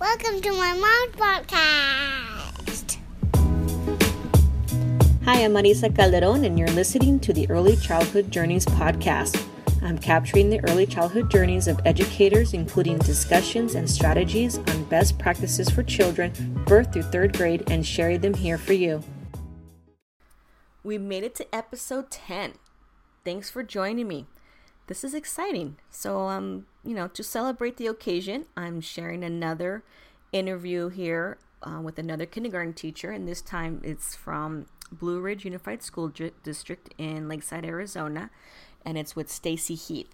Welcome to my mom's podcast. Hi, I'm Marisa Calderon, and you're listening to the Early Childhood Journeys podcast. I'm capturing the early childhood journeys of educators, including discussions and strategies on best practices for children birth through third grade, and sharing them here for you. We made it to episode 10. Thanks for joining me. This is exciting. So, um, you know, to celebrate the occasion, I'm sharing another interview here uh, with another kindergarten teacher, and this time it's from Blue Ridge Unified School District in Lakeside, Arizona, and it's with Stacy Heath.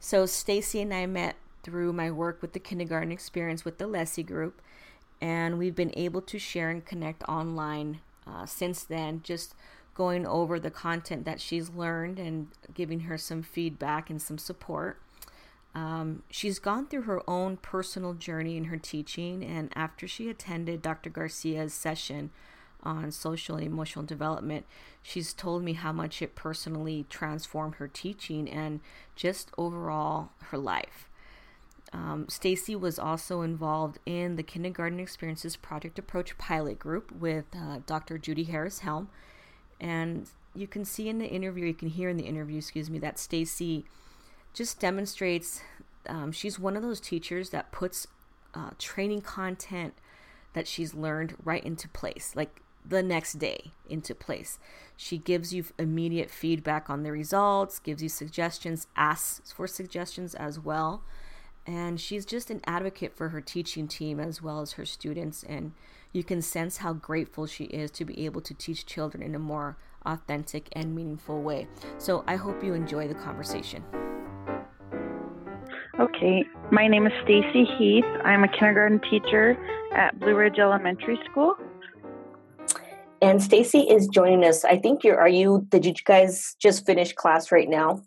So, Stacy and I met through my work with the kindergarten experience with the Alexi group, and we've been able to share and connect online uh, since then, just going over the content that she's learned and giving her some feedback and some support. Um, she's gone through her own personal journey in her teaching, and after she attended Dr. Garcia's session on social and emotional development, she's told me how much it personally transformed her teaching and just overall her life. Um, Stacy was also involved in the Kindergarten Experiences Project Approach pilot group with uh, Dr. Judy Harris Helm, and you can see in the interview, you can hear in the interview, excuse me, that Stacy just demonstrates um, she's one of those teachers that puts uh, training content that she's learned right into place, like the next day into place. She gives you immediate feedback on the results, gives you suggestions, asks for suggestions as well. And she's just an advocate for her teaching team as well as her students. And you can sense how grateful she is to be able to teach children in a more authentic and meaningful way. So I hope you enjoy the conversation. Okay, my name is Stacy Heath. I'm a kindergarten teacher at Blue Ridge Elementary School. And Stacy is joining us. I think you're are you did you guys just finish class right now?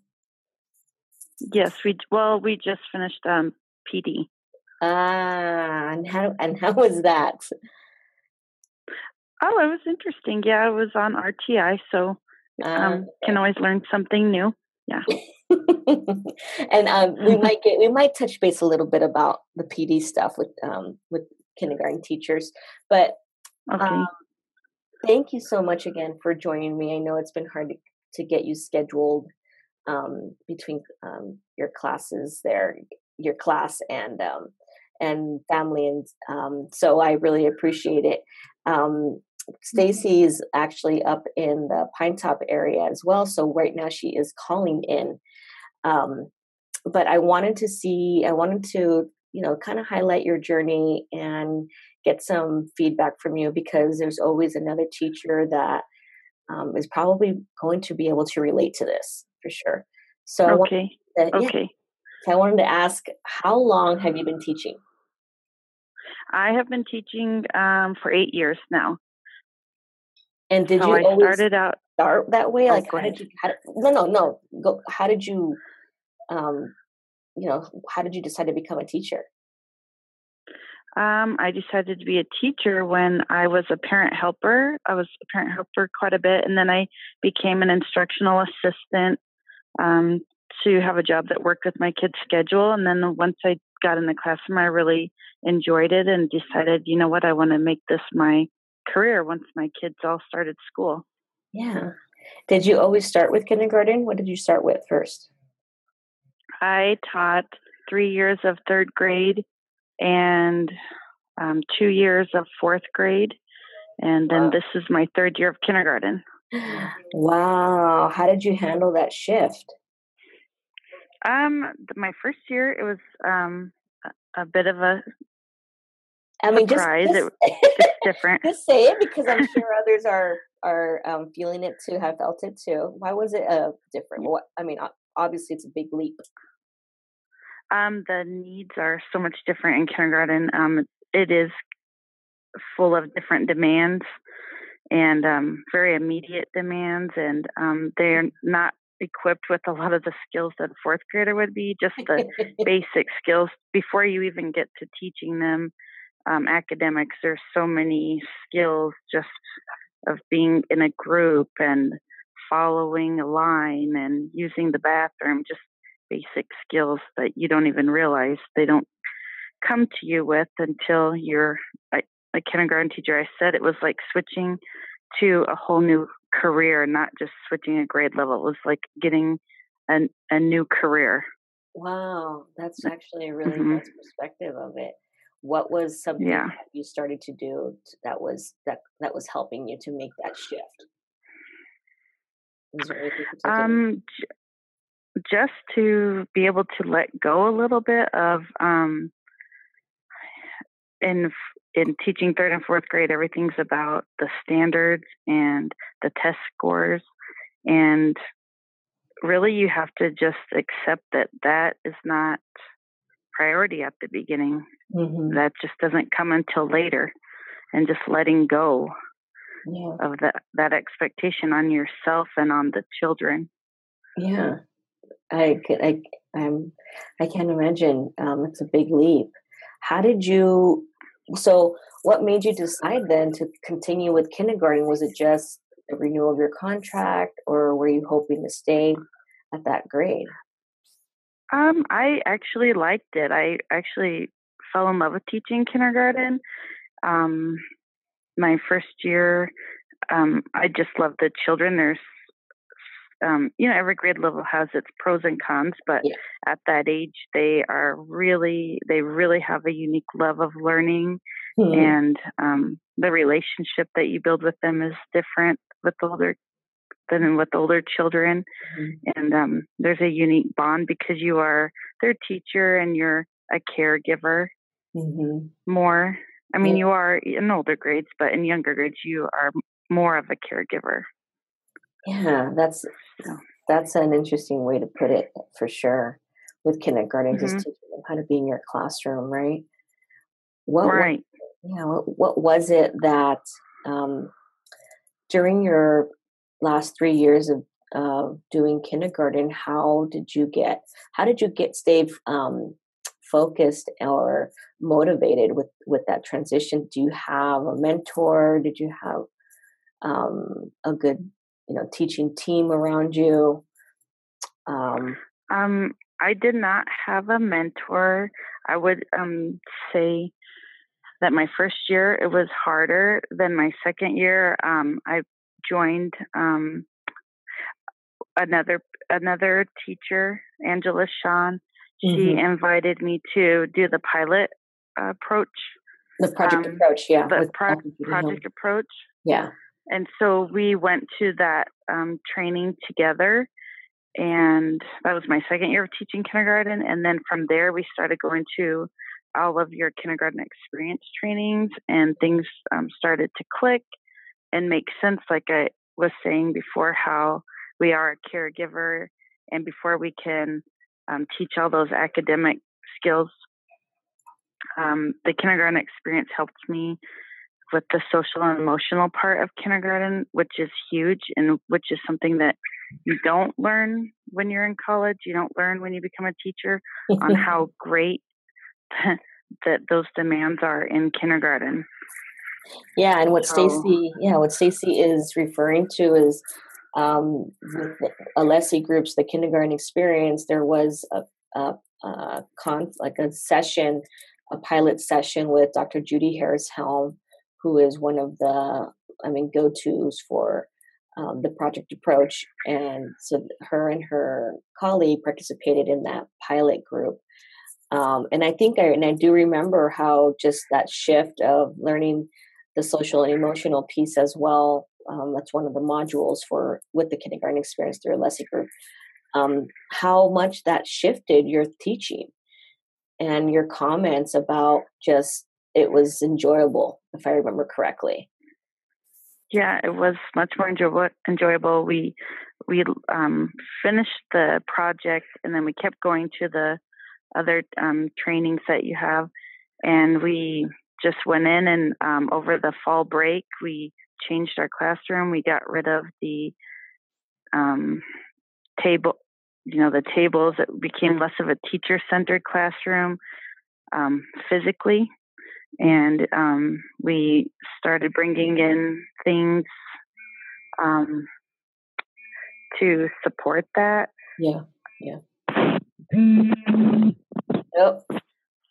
Yes, we well we just finished um PD. Ah, and how and how was that? Oh, it was interesting. Yeah, it was on RTI, so um, okay. can always learn something new. Yeah. and um, we might get we might touch base a little bit about the PD stuff with um, with kindergarten teachers, but okay. Um, thank you so much again for joining me. I know it's been hard to, to get you scheduled um, between um, your classes there, your class and um, and family, and um, so I really appreciate it. Um, Stacy is actually up in the Pinetop area as well, so right now she is calling in. Um, but I wanted to see, I wanted to, you know, kind of highlight your journey and get some feedback from you because there's always another teacher that um, is probably going to be able to relate to this for sure. So okay, to, yeah, okay. So I wanted to ask, how long have you been teaching? I have been teaching um, for eight years now. And did so you I always started out start that way? Oh, like, how did you? How no, no, no. Go. How did you? Um, you know, how did you decide to become a teacher? Um, I decided to be a teacher when I was a parent helper. I was a parent helper quite a bit, and then I became an instructional assistant um, to have a job that worked with my kids' schedule. And then once I got in the classroom, I really enjoyed it and decided, you know what, I want to make this my career once my kids all started school. Yeah. Did you always start with kindergarten? What did you start with first? I taught three years of third grade and um, two years of fourth grade. And then wow. this is my third year of kindergarten. Wow. How did you handle that shift? Um, my first year, it was um, a bit of a I mean, surprise. Just, just, it, it's different. Just say it because I'm sure others are are um, feeling it too, have felt it too. Why was it uh, different? What I mean, obviously it's a big leap. Um, the needs are so much different in kindergarten. Um, it is full of different demands and um, very immediate demands, and um, they're not equipped with a lot of the skills that a fourth grader would be. Just the basic skills before you even get to teaching them um, academics. There's so many skills just of being in a group and following a line and using the bathroom. Just basic skills that you don't even realize they don't come to you with until you're a, a kindergarten teacher. I said it was like switching to a whole new career, not just switching a grade level. It was like getting a, a new career. Wow, that's actually a really Mhm. nice perspective of it. What was something Yeah. that you started to do that was that that was helping you to make that shift? Is there anything? Um, just to be able to let go a little bit of um, in in teaching third and fourth grade, everything's about the standards and the test scores, and really you have to just accept that that is not priority at the beginning. Mhm. That just doesn't come until later, and just letting go Yeah, of that that expectation on yourself and on the children. yeah. I I, I'm, I can't imagine. Um, it's a big leap. How did you? So, what made you decide then to continue with kindergarten? Was it just the renewal of your contract, or were you hoping to stay at that grade? Um, I actually liked it. I actually fell in love with teaching kindergarten. Um, my first year, um, I just loved the children. There's, um, you know, every grade level has its pros and cons, but Yeah. at that age, they are really, they really have a unique love of learning, Hmm. and um, the relationship that you build with them is different with older than with older children Mhm. and um, there's a unique bond because you are their teacher and you're a caregiver Mhm. more. I mean, you are in older grades, but in younger grades, you are more of a caregiver. Yeah, that's that's an interesting way to put it for sure. With kindergarten, just Mhm. teaching them how to be in your classroom, right? What, what right. yeah, what, what was it that um, during your last three years of uh, doing kindergarten, how did you get how did you get stay um, focused or motivated with with that transition? Do you have a mentor? Did you have um, a good you know teaching team around you? Um, Um, I did not have a mentor. I would um, say that my first year it was harder than my second year. Um, I joined um, another another teacher, Angela Sean. She Mhm. invited me to do the pilot uh, approach, the project um, approach, yeah, the pro- Dr. Judy Helm. project approach. yeah. And so we went to that um, training together. And that was my second year of teaching kindergarten. And then from there, we started going to all of your kindergarten experience trainings, and things um, started to click and make sense. Like I was saying before, how we are a caregiver, and before we can um, teach all those academic skills, um, the kindergarten experience helped me with the social and emotional part of kindergarten, which is huge and which is something that you don't learn when you're in college. You don't learn when you become a teacher on how great that those demands are in kindergarten. Yeah, and what So- Stacy, yeah, what Stacy is referring to is um, with the Alexi groups, the kindergarten experience. There was a, a, a con, like a session, a pilot session with Dr. Judy Harris Helm, who is one of the, I mean, go tos for um, the project approach, and so her and her colleague participated in that pilot group. Um, and I think I and I do remember how just that shift of learning the social and emotional piece as well. Um, that's one of the modules for with the kindergarten experience through Alexi Group. Um, how much that shifted your teaching and your comments about just it was enjoyable, if I remember correctly. Yeah, it was much more enjoyable. We we um, finished the project, and then we kept going to the other um, trainings that you have, and we just went in and um, over the fall break we changed our classroom. We got rid of the um, table, you know, the tables. It became less of a teacher-centered classroom um, physically, and um, we started bringing in things um, to support that. Yeah, yeah. Yep.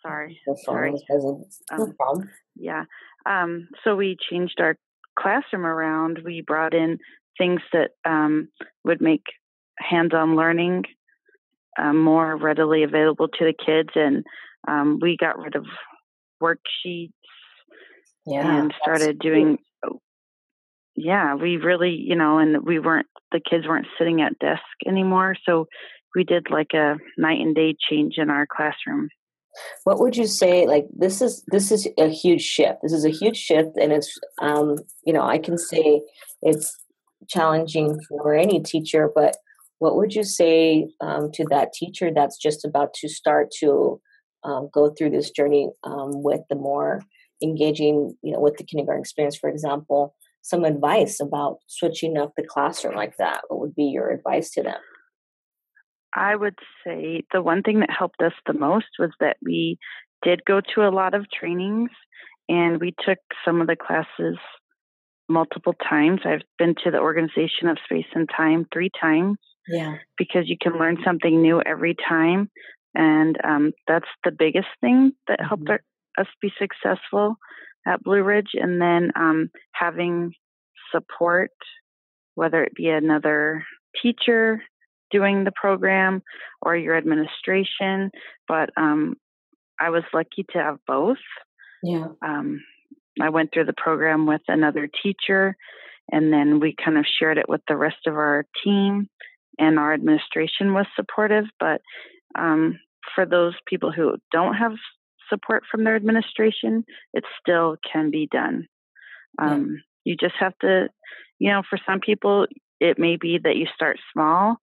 sorry. Sorry. No Um. Yeah. Um, so we changed our classroom around. We brought in things that um, would make hands-on learning um, more readily available to the kids, and um, we got rid of worksheets Yeah. and started huge. doing. Yeah, we really, you know, and we weren't the kids weren't sitting at desk anymore, so we did like a night and day change in our classroom. What would you say? Like this is this is a huge shift. This is a huge shift, and it's um, you know I can say it's challenging for any teacher. But what would you say um, to that teacher that's just about to start to um, go through this journey um, with the more engaging, you know, with the kindergarten experience, for example? Some advice about switching up the classroom like that. What would be your advice to them? I would say the one thing that helped us the most was that we did go to a lot of trainings and we took some of the classes multiple times. I've been to the Organization of Space and Time three times Yeah. because you can learn something new every time. And um, that's the biggest thing that helped Mhm. our, us be successful at Blue Ridge. And then um, having support, whether it be another teacher doing the program or your administration. But um, I was lucky to have both. Yeah. Um, I went through the program with another teacher, and then we kind of shared it with the rest of our team, and our administration was supportive. But um, for those people who don't have support from their administration, it still can be done. Um, You just have to, you know, for some people, it may be that you start small.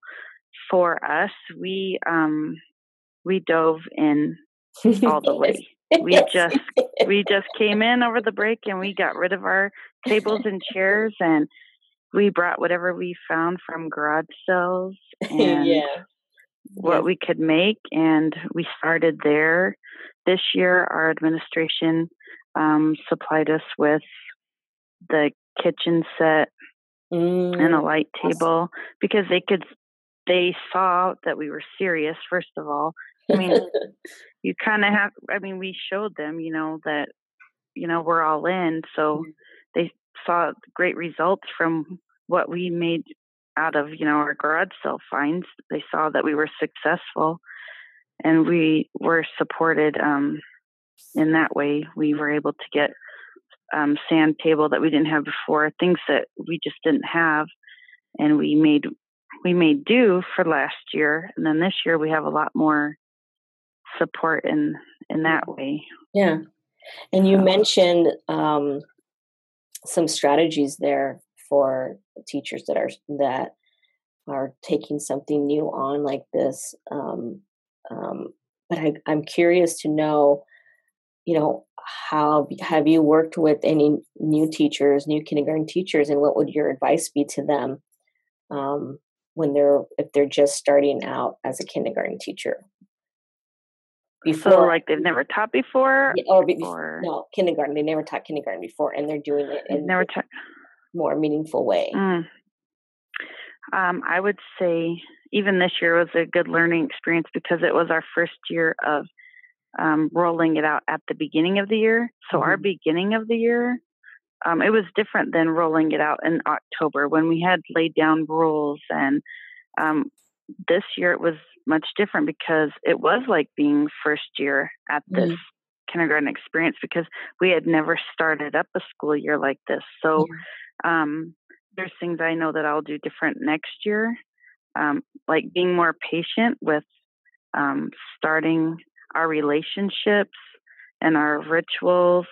For us, we um, we dove in all the way. We just we just came in over the break and we got rid of our tables and chairs and we brought whatever we found from garage sales and yeah. What we could make and we started there. This year our administration um, supplied us with the kitchen set and a Mm, light table because they could they saw that we were serious first of all. I mean, you kind of have i mean we showed them you know that you know we're all in. So they saw great results from what we made out of you know our garage sale finds. They saw that we were successful and we were supported um in that way. We were able to get um sand table that we didn't have before things that we just didn't have. And we made we made do for last year. And then this year we have a lot more support in in that way. Yeah. And you mentioned um, some strategies there for teachers that are that are taking something new on like this. Um, um, but I, I'm curious to know, you know, how have you worked with any new teachers, new kindergarten teachers, and what would your advice be to them um, when they're if they're just starting out as a kindergarten teacher? so like they've never taught before Yeah, or, or no kindergarten. They never taught kindergarten before, and they're doing it in never taught more meaningful way. Mm. Um, I would say even this year was a good learning experience because it was our first year of um, rolling it out at the beginning of the year. So our Mhm. beginning of the year, um, it was different than rolling it out in October when we had laid down rules. And um, this year it was much different because it was like being first year at this Mhm. kindergarten experience because we had never started up a school year like this. So um, there's things I know that I'll do different next year, um, like being more patient with um, starting our relationships and our rituals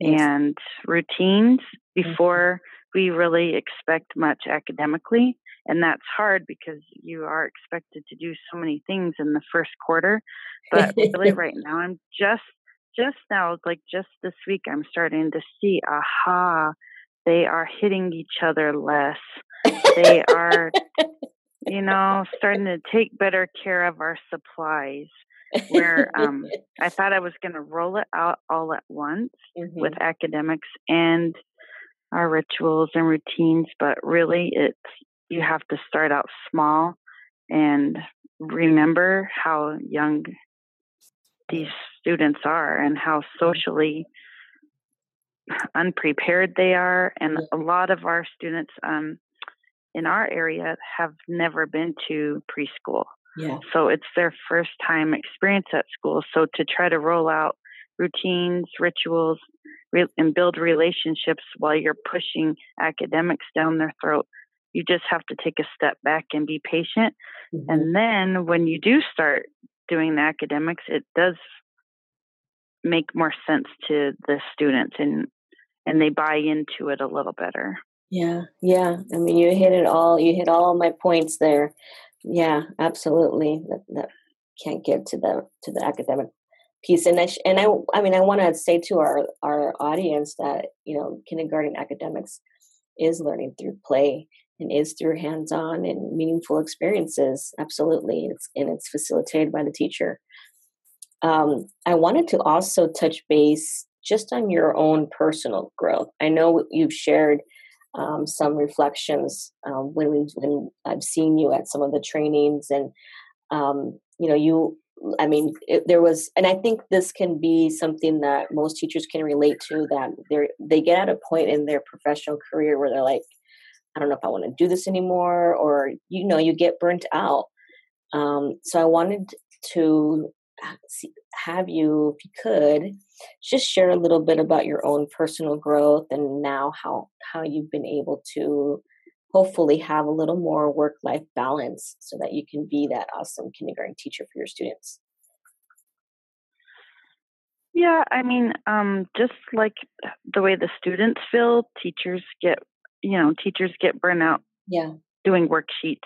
Yes. and routines before we really expect much academically. And that's hard because you are expected to do so many things in the first quarter. But really, right now, I'm just just now, like just this week, I'm starting to see, aha, they are hitting each other less. They are, you know, starting to take better care of our supplies. Where um, I thought I was going to roll it out all at once Mhm. with academics and our rituals and routines, but really it's you have to start out small and remember how young these students are and how socially unprepared they are. And a lot of our students um, in our area have never been to preschool. Yeah. So it's their first time experience at school. So to try to roll out routines, rituals, re- and build relationships while you're pushing academics down their throat, you just have to take a step back and be patient. Mm-hmm. And then when you do start doing the academics, it does make more sense to the students and and they buy into it a little better. Yeah, yeah. I mean, you hit it all. You hit all my points there. Yeah, absolutely. That, that can't get to the to the academic piece. And I sh- and I I mean, I want to say to our our audience that you know, kindergarten academics is learning through play and is through hands-on and meaningful experiences. Absolutely, it's and it's facilitated by the teacher. Um, I wanted to also touch base just on your own personal growth. I know you've shared um, some reflections um, when we when I've seen you at some of the trainings, and um, you know, you. I mean, it, there was, and I think this can be something that most teachers can relate to. That they they get at a point in their professional career where they're like, I don't know if I want to do this anymore, or you know, you get burnt out. Um, so I wanted to have you, if you could, just share a little bit about your own personal growth and now how how you've been able to hopefully have a little more work life balance so that you can be that awesome kindergarten teacher for your students. Yeah, I mean, um, just like the way the students feel, teachers get, you know, teachers get burnout. Yeah. Doing worksheets.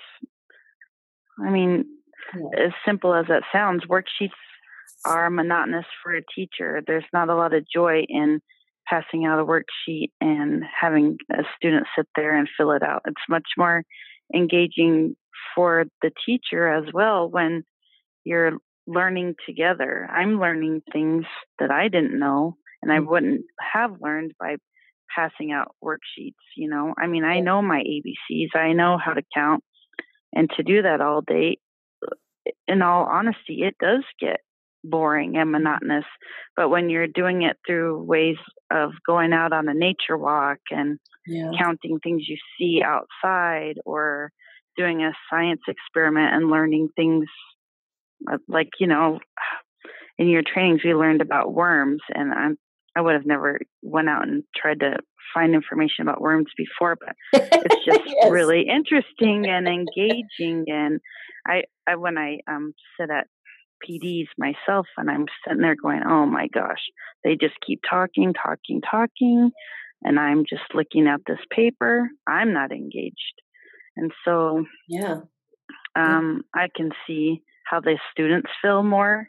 I mean, yeah. as simple as that sounds, worksheets are monotonous for a teacher. There's not a lot of joy in passing out a worksheet and having a student sit there and fill it out. It's much more engaging for the teacher as well when you're learning together. I'm learning things that I didn't know and I mm. wouldn't have learned by passing out worksheets, you know. I mean, I know my ABCs, I know how to count. And to do that all day, in all honesty, it does get boring and monotonous. But when you're doing it through ways of going out on a nature walk and yeah. counting things you see outside or doing a science experiment and learning things uh, like, you know, in your trainings we learned about worms and I'm I would have never went out and tried to find information about worms before, but it's just yes. really interesting and engaging. And I, I when I um, sit at PDs myself, and I'm sitting there going, "Oh my gosh, they just keep talking, talking, talking," and I'm just looking at this paper. I'm not engaged, and so yeah, um, I can see how the students feel more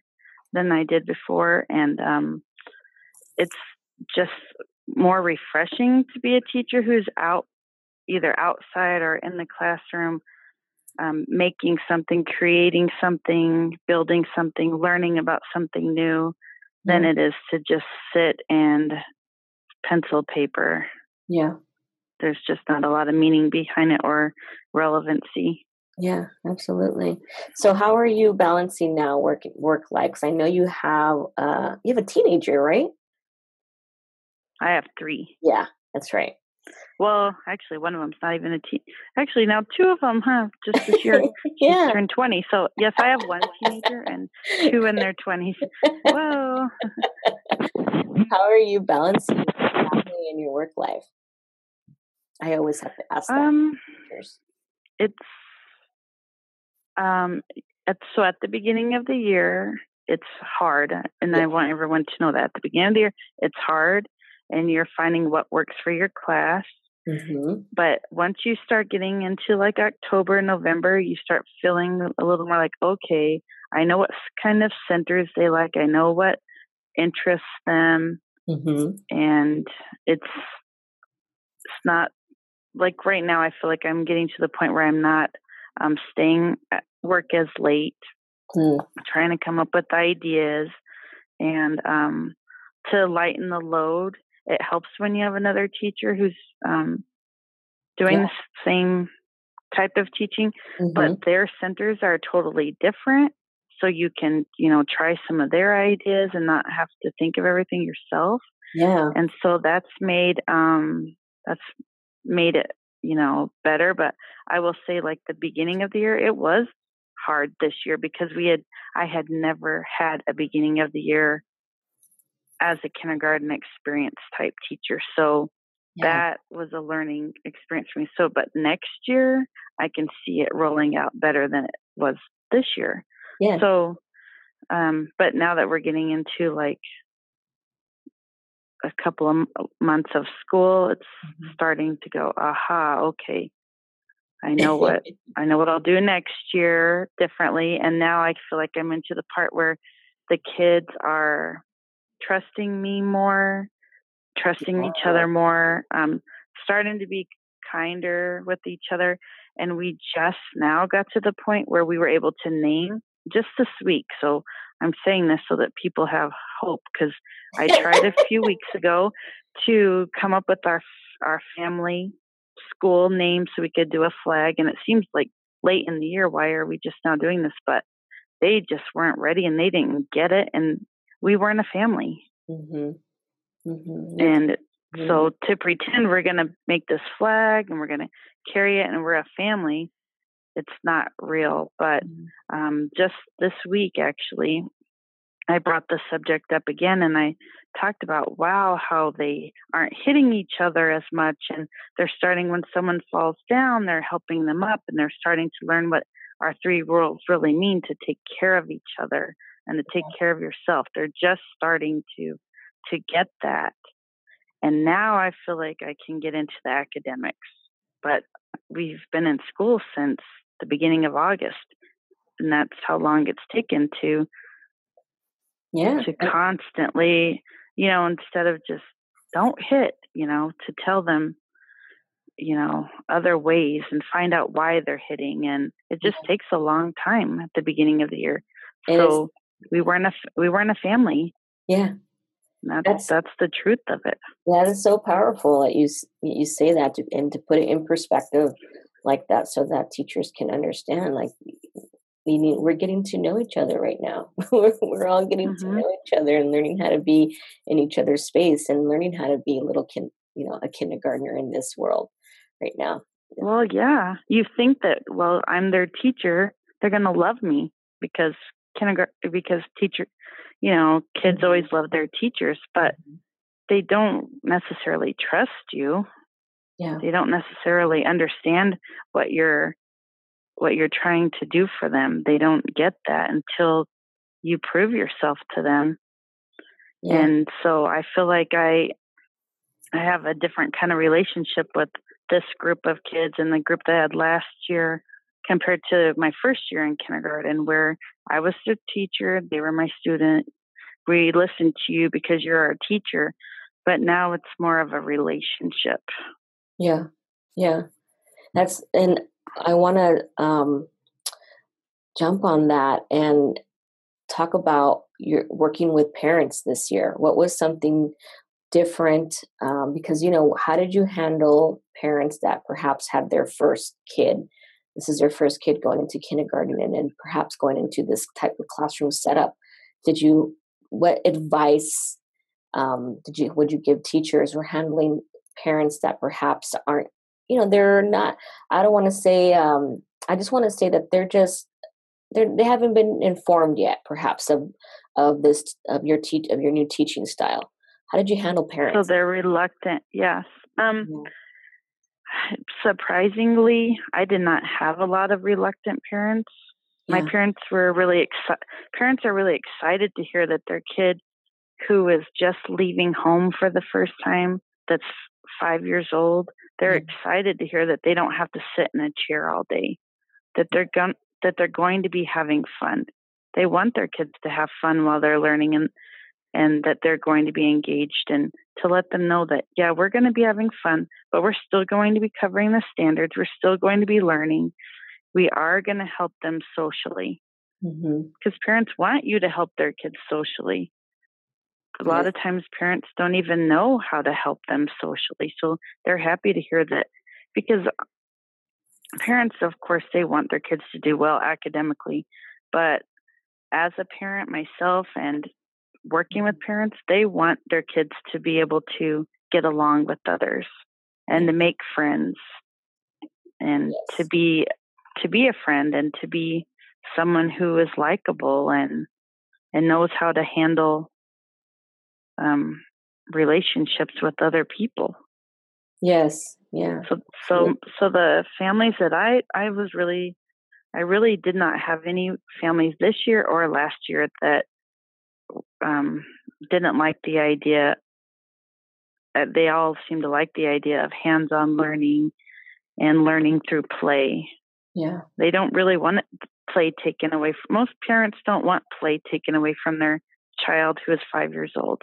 than I did before, and um, it's just more refreshing to be a teacher who's out, either outside or in the classroom um, making something, creating something, building something, learning about something new than it is to just sit and pencil paper. Yeah. There's just not a lot of meaning behind it or relevancy. Yeah, absolutely. So, how are you balancing now work work life? Because I know you have uh, you have a teenager, right? I have three. Yeah, that's right. Well, actually, one of them's not even a teen. Actually, now two of them, huh? Just this year, yeah. turned twenty. So yes, I have one teenager and two in their twenties. Whoa! How are you balancing family and your work life? I always have to ask that. Um, it's um, it's, so at the beginning of the year, it's hard, and yeah. I want everyone to know that at the beginning of the year, it's hard, and you're finding what works for your class Mm-hmm. But once you start getting into like October, November, you start feeling a little more like, okay, I know what kind of centers they like. I know what interests them. Mm-hmm. And it's, it's not like right now, I feel like I'm getting to the point where I'm not um, staying at work as late, mm. trying to come up with ideas and um, to lighten the load it helps when you have another teacher who's um, doing yeah. the same type of teaching, mm-hmm. but their centers are totally different. so you can you know try some of their ideas and not have to think of everything yourself yeah and so that's made um that's made it you know better but i will say like the beginning of the year it was hard this year because we had i had never had a beginning of the year as a kindergarten experience type teacher. So yeah. that was a learning experience for me. So but next year i can see it rolling out better than it was this year. Yeah. So um but now that we're getting into like a couple of months of school it's mm-hmm. starting to go aha okay. I know what I know what I'll do next year differently. And now I feel like I'm into the part where the kids are trusting me more, trusting wow. each other more, um, starting to be kinder with each other. And we just now got to the point where we were able to name just this week. So I'm saying this so that people have hope because I tried a few weeks ago to come up with our our family school name so we could do a flag. And it seems like late in the year, why are we just now doing this? But they just weren't ready and they didn't get it. And we weren't a family. Mm-hmm. Mm-hmm. And so to pretend we're going to make this flag and we're going to carry it and we're a family, it's not real. But mm-hmm. um, just this week, actually, I brought the subject up again and I talked about, wow, how they aren't hitting each other as much. And they're starting when someone falls down, they're helping them up and they're starting to learn what our three rules really mean to take care of each other and to take care of yourself. They're just starting to to get that. And now I feel like I can get into the academics. But we've been in school since the beginning of August. And that's how long it's taken to yeah to constantly you know instead of just don't hit you know to tell them you know other ways and find out why they're hitting and it just yeah. takes a long time at the beginning of the year so we weren't a we weren't a family yeah that's, that's, that's the truth of it that is so powerful that you you say that to, and to put it in perspective like that so that teachers can understand like we need, we're getting to know each other right now. we're, we're all getting mm-hmm. to know each other and learning how to be in each other's space and learning how to be a little kin, you know, a kindergartner in this world right now. Well, yeah. You think that well, I'm their teacher, they're going to love me because kindergarten because teacher, you know, kids mm-hmm. always love their teachers, but mm-hmm. they don't necessarily trust you. Yeah. They don't necessarily understand what you're what you're trying to do for them. They don't get that until you prove yourself to them. Yeah. And so I feel like I I have a different kind of relationship with this group of kids and the group that I had last year compared to my first year in kindergarten where I was the teacher, they were my student. We listened to you because you're our teacher, but now it's more of a relationship. Yeah. Yeah. That's and I want to um, jump on that and talk about your working with parents this year. What was something different? Um, because you know, how did you handle parents that perhaps had their first kid? This is their first kid going into kindergarten and then perhaps going into this type of classroom setup. Did you? What advice um, did you would you give teachers or handling parents that perhaps aren't you know they're not i don't want to say um i just want to say that they're just they're they haven't been informed yet perhaps of of this of your teach of your new teaching style how did you handle parents so they're reluctant yes um mm-hmm. Surprisingly i did not have a lot of reluctant parents yeah. my parents were really excited parents are really excited to hear that their kid who is just leaving home for the first time that's five years old they're mm-hmm. excited to hear that they don't have to sit in a chair all day, that they're going that they're going to be having fun. They want their kids to have fun while they're learning and and that they're going to be engaged and to let them know that yeah, we're going to be having fun, but we're still going to be covering the standards. We're still going to be learning. We are going to help them socially. Because mm-hmm. parents want you to help their kids socially a lot of times parents don't even know how to help them socially so they're happy to hear that because parents of course they want their kids to do well academically but as a parent myself and working with parents, they want their kids to be able to get along with others and to make friends and yes. to be to be a friend and to be someone who is likable and and knows how to handle um, relationships with other people. Yes, yeah. So so yeah. so the families that I I was really I really did not have any families this year or last year that um, didn't like the idea. Uh, they all seem to like the idea of hands-on learning and learning through play. Yeah, they don't really want play taken away. From, most parents don't want play taken away from their child who is five years old.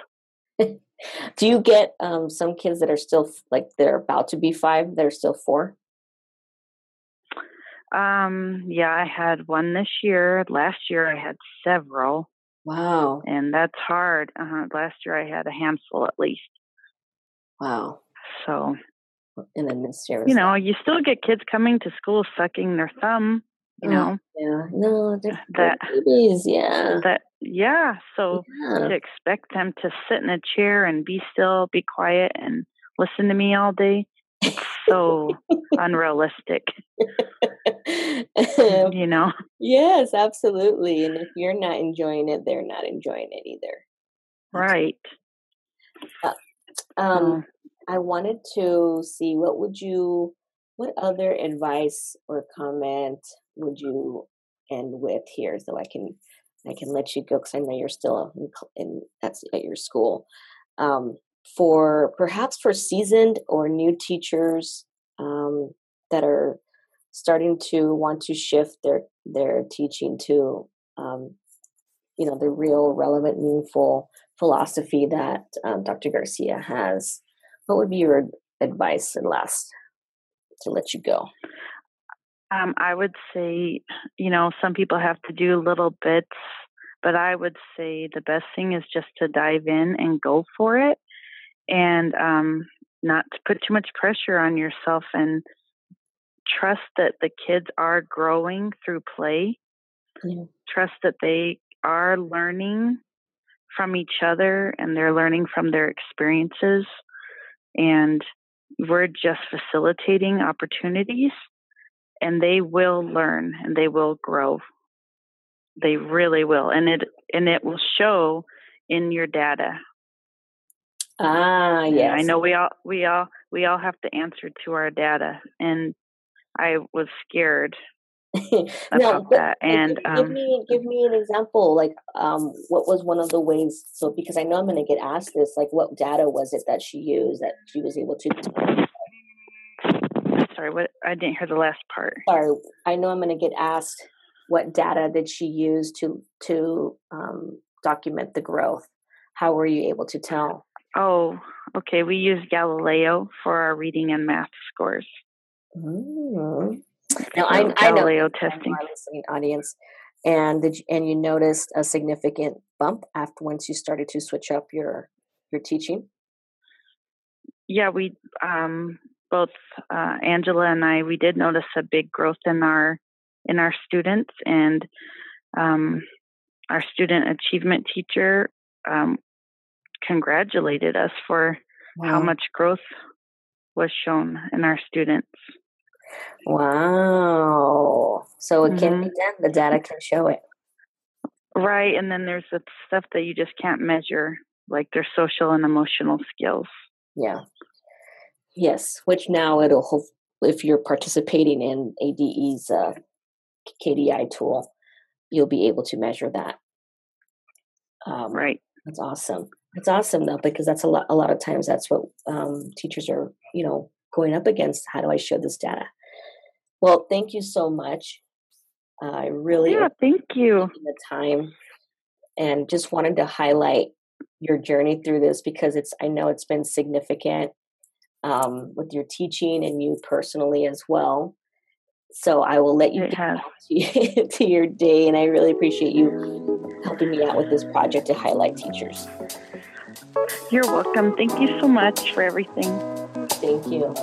Do you get um, some kids that are still like they're about to be five? They're still four. Um, yeah, I had one this year. Last year I had several. Wow. And that's hard. Uh-huh. Last year I had a handful at least. Wow. So. And then this year, you know, you still get kids coming to school sucking their thumb. You oh, know. Yeah. No, that babies. Yeah. That. Yeah. So yeah. to expect them to sit in a chair and be still, be quiet, and listen to me all day so unrealistic. you know? Yes, absolutely. And if you're not enjoying it, they're not enjoying it either. Right. Uh, um, I wanted to see what would you, what other advice or comment would you end with here, so I can, I can let you go because I know you're still in, in at, at your school. Um, for perhaps for seasoned or new teachers um, that are starting to want to shift their their teaching to um, you know the real relevant meaningful philosophy that um, dr garcia has. What would be your advice and last to let you go? Um, i would say you know some people have to do little bits but i would say the best thing is just to dive in and go for it and um, not to put too much pressure on yourself and trust that the kids are growing through play. Yeah. Trust that they are learning from each other and they're learning from their experiences. And we're just facilitating opportunities and they will learn and they will grow. They really will. And it and it will show in your data Ah, yes. I know we all we all we all have to answer to our data, and I was scared about no, that. And give, um, give, me give me an example. Like, um, what was one of the ways? So, because I know I'm going to get asked this, like, what data was it that she used that she was able to? Sorry, what? I didn't hear the last part. Sorry, I know I'm going to get asked. What data did she use to to um, document the growth? How were you able to tell? Oh, okay. We use Galileo for our reading and math scores. Mm. Now, I, I know testing. listening audience, and did you, and you noticed a significant bump after once you started to switch up your your teaching. Yeah, we um, both uh, Angela and I we did notice a big growth in our in our students and um, our student achievement teacher um, congratulated us for wow. how much growth was shown in our students. Wow. So it mm-hmm. can be done. The data can show it. Right. And then there's the stuff that you just can't measure, like their social and emotional skills. Yeah. Yes. Which now it'll, if you're participating in ADE's uh, KDI tool, you'll be able to measure that. Um, right. That's awesome. It's awesome though because that's a lot. A lot of times that's what um, teachers are, you know, going up against. How do I show this data? Well, thank you so much. Uh, I really yeah, thank you the time, and just wanted to highlight your journey through this because it's. I know it's been significant um, with your teaching and you personally as well. So I will let you get back to, to your day, and I really appreciate you helping me out with this project to highlight teachers. You're welcome. Thank you so much for everything. Thank you.